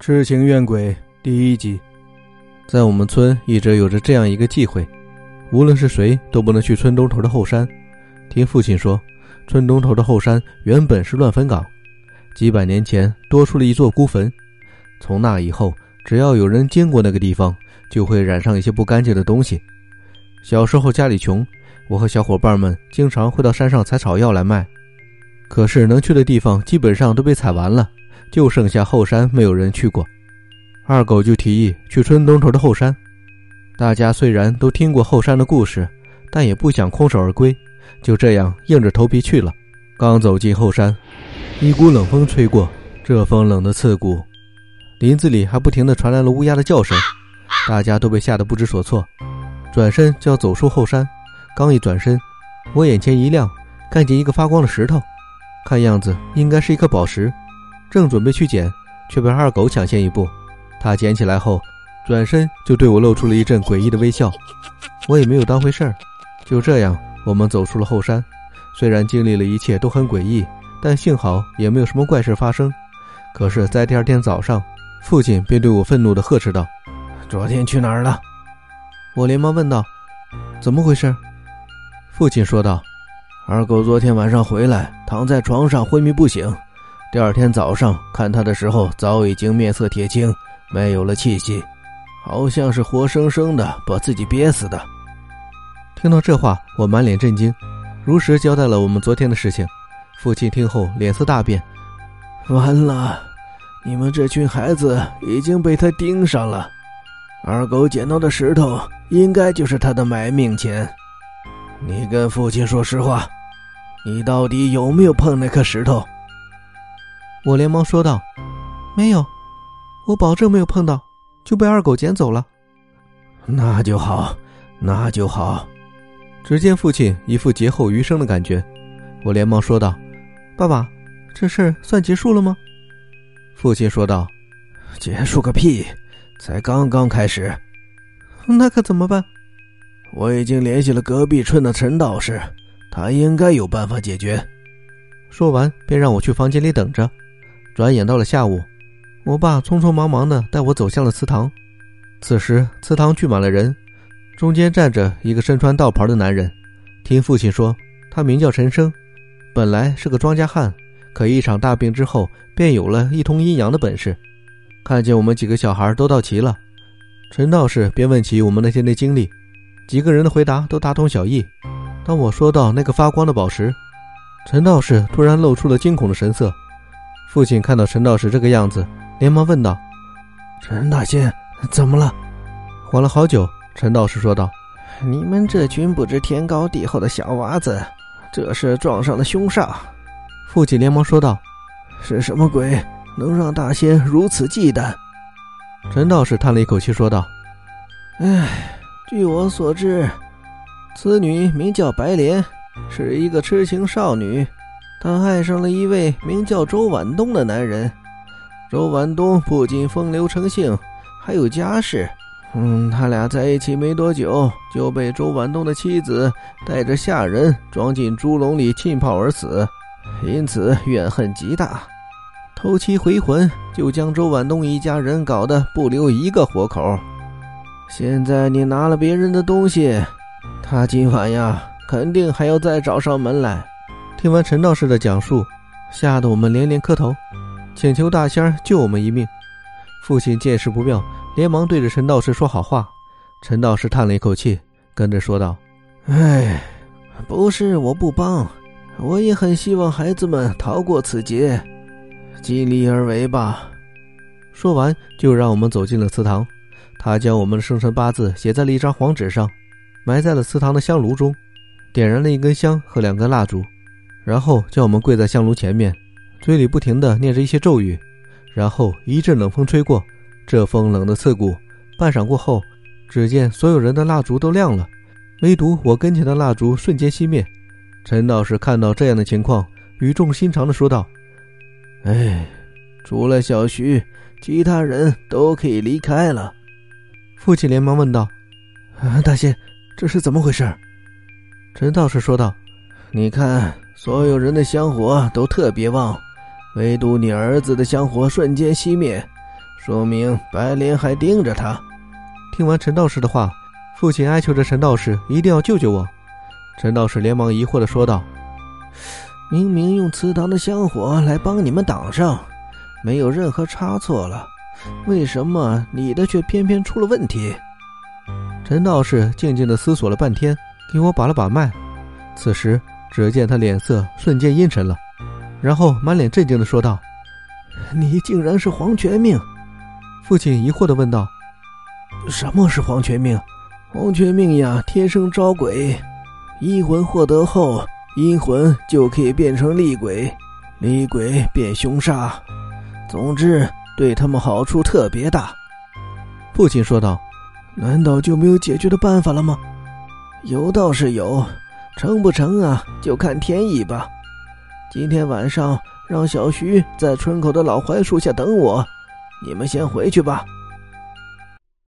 痴情怨鬼第一集，在我们村一直有着这样一个忌讳，无论是谁都不能去村东头的后山。听父亲说，村东头的后山原本是乱坟岗，几百年前多出了一座孤坟。从那以后，只要有人经过那个地方，就会染上一些不干净的东西。小时候家里穷，我和小伙伴们经常会到山上采草药来卖，可是能去的地方基本上都被采完了。就剩下后山没有人去过，二狗就提议去村东头的后山。大家虽然都听过后山的故事，但也不想空手而归，就这样硬着头皮去了。刚走进后山，一股冷风吹过，这风冷得刺骨，林子里还不停地传来了乌鸦的叫声，大家都被吓得不知所措，转身就要走出后山。刚一转身，我眼前一亮，看见一个发光的石头，看样子应该是一颗宝石。正准备去捡，却被二狗抢先一步。他捡起来后，转身就对我露出了一阵诡异的微笑。我也没有当回事儿。就这样，我们走出了后山。虽然经历了一切都很诡异，但幸好也没有什么怪事发生。可是，在第二天早上，父亲便对我愤怒地呵斥道：“昨天去哪儿了？”我连忙问道：“怎么回事？”父亲说道：“二狗昨天晚上回来，躺在床上昏迷不醒。”第二天早上看他的时候，早已经面色铁青，没有了气息，好像是活生生的把自己憋死的。听到这话，我满脸震惊，如实交代了我们昨天的事情。父亲听后脸色大变：“完了，你们这群孩子已经被他盯上了。二狗捡到的石头，应该就是他的买命钱。你跟父亲说实话，你到底有没有碰那颗石头？”我连忙说道：“没有，我保证没有碰到，就被二狗捡走了。”那就好，那就好。只见父亲一副劫后余生的感觉，我连忙说道：“爸爸，这事算结束了吗？”父亲说道：“结束个屁，才刚刚开始。那可怎么办？我已经联系了隔壁村的陈道士，他应该有办法解决。”说完，便让我去房间里等着。转眼到了下午，我爸匆匆忙忙地带我走向了祠堂。此时祠堂聚满了人，中间站着一个身穿道袍的男人。听父亲说，他名叫陈生，本来是个庄稼汉，可一场大病之后，便有了一通阴阳的本事。看见我们几个小孩都到齐了，陈道士便问起我们那天的经历，几个人的回答都大同小异。当我说到那个发光的宝石，陈道士突然露出了惊恐的神色。父亲看到陈道士这个样子，连忙问道：“陈大仙，怎么了？”缓了好久，陈道士说道：“你们这群不知天高地厚的小娃子，这是撞上了凶煞。”父亲连忙说道：“是什么鬼能让大仙如此忌惮？”陈道士叹了一口气说道：“唉，据我所知，此女名叫白莲，是一个痴情少女。”他爱上了一位名叫周晚东的男人。周晚东不仅风流成性，还有家室。嗯，他俩在一起没多久，就被周晚东的妻子带着下人装进猪笼里浸泡而死，因此怨恨极大。偷妻回魂，就将周晚东一家人搞得不留一个活口。现在你拿了别人的东西，他今晚呀，肯定还要再找上门来。听完陈道士的讲述，吓得我们连连磕头，请求大仙救我们一命。父亲见势不妙，连忙对着陈道士说好话。陈道士叹了一口气，跟着说道：“哎，不是我不帮，我也很希望孩子们逃过此劫，尽力而为吧。”说完，就让我们走进了祠堂。他将我们的生辰八字写在了一张黄纸上，埋在了祠堂的香炉中，点燃了一根香和两根蜡烛。然后叫我们跪在香炉前面，嘴里不停地念着一些咒语。然后一阵冷风吹过，这风冷得刺骨。半晌过后，只见所有人的蜡烛都亮了，唯独我跟前的蜡烛瞬间熄灭。陈道士看到这样的情况，语重心长地说道：“哎，除了小徐，其他人都可以离开了。”父亲连忙问道：“大仙，这是怎么回事？”陈道士说道：“你看。”所有人的香火都特别旺，唯独你儿子的香火瞬间熄灭，说明白莲还盯着他。听完陈道士的话，父亲哀求着陈道士一定要救救我。陈道士连忙疑惑的说道：“明明用祠堂的香火来帮你们挡上，没有任何差错了，为什么你的却偏偏出了问题？”陈道士静静的思索了半天，给我把了把脉。此时，只见他脸色瞬间阴沉了，然后满脸震惊的说道：“你竟然是黄泉命！”父亲疑惑的问道：“什么是黄泉命？黄泉命呀，天生招鬼，阴魂获得后，阴魂就可以变成厉鬼，厉鬼变凶煞。总之，对他们好处特别大。”父亲说道。难道就没有解决的办法了吗？有倒是有，成不成啊，就看天意吧。今天晚上让小徐在村口的老槐树下等我，你们先回去吧。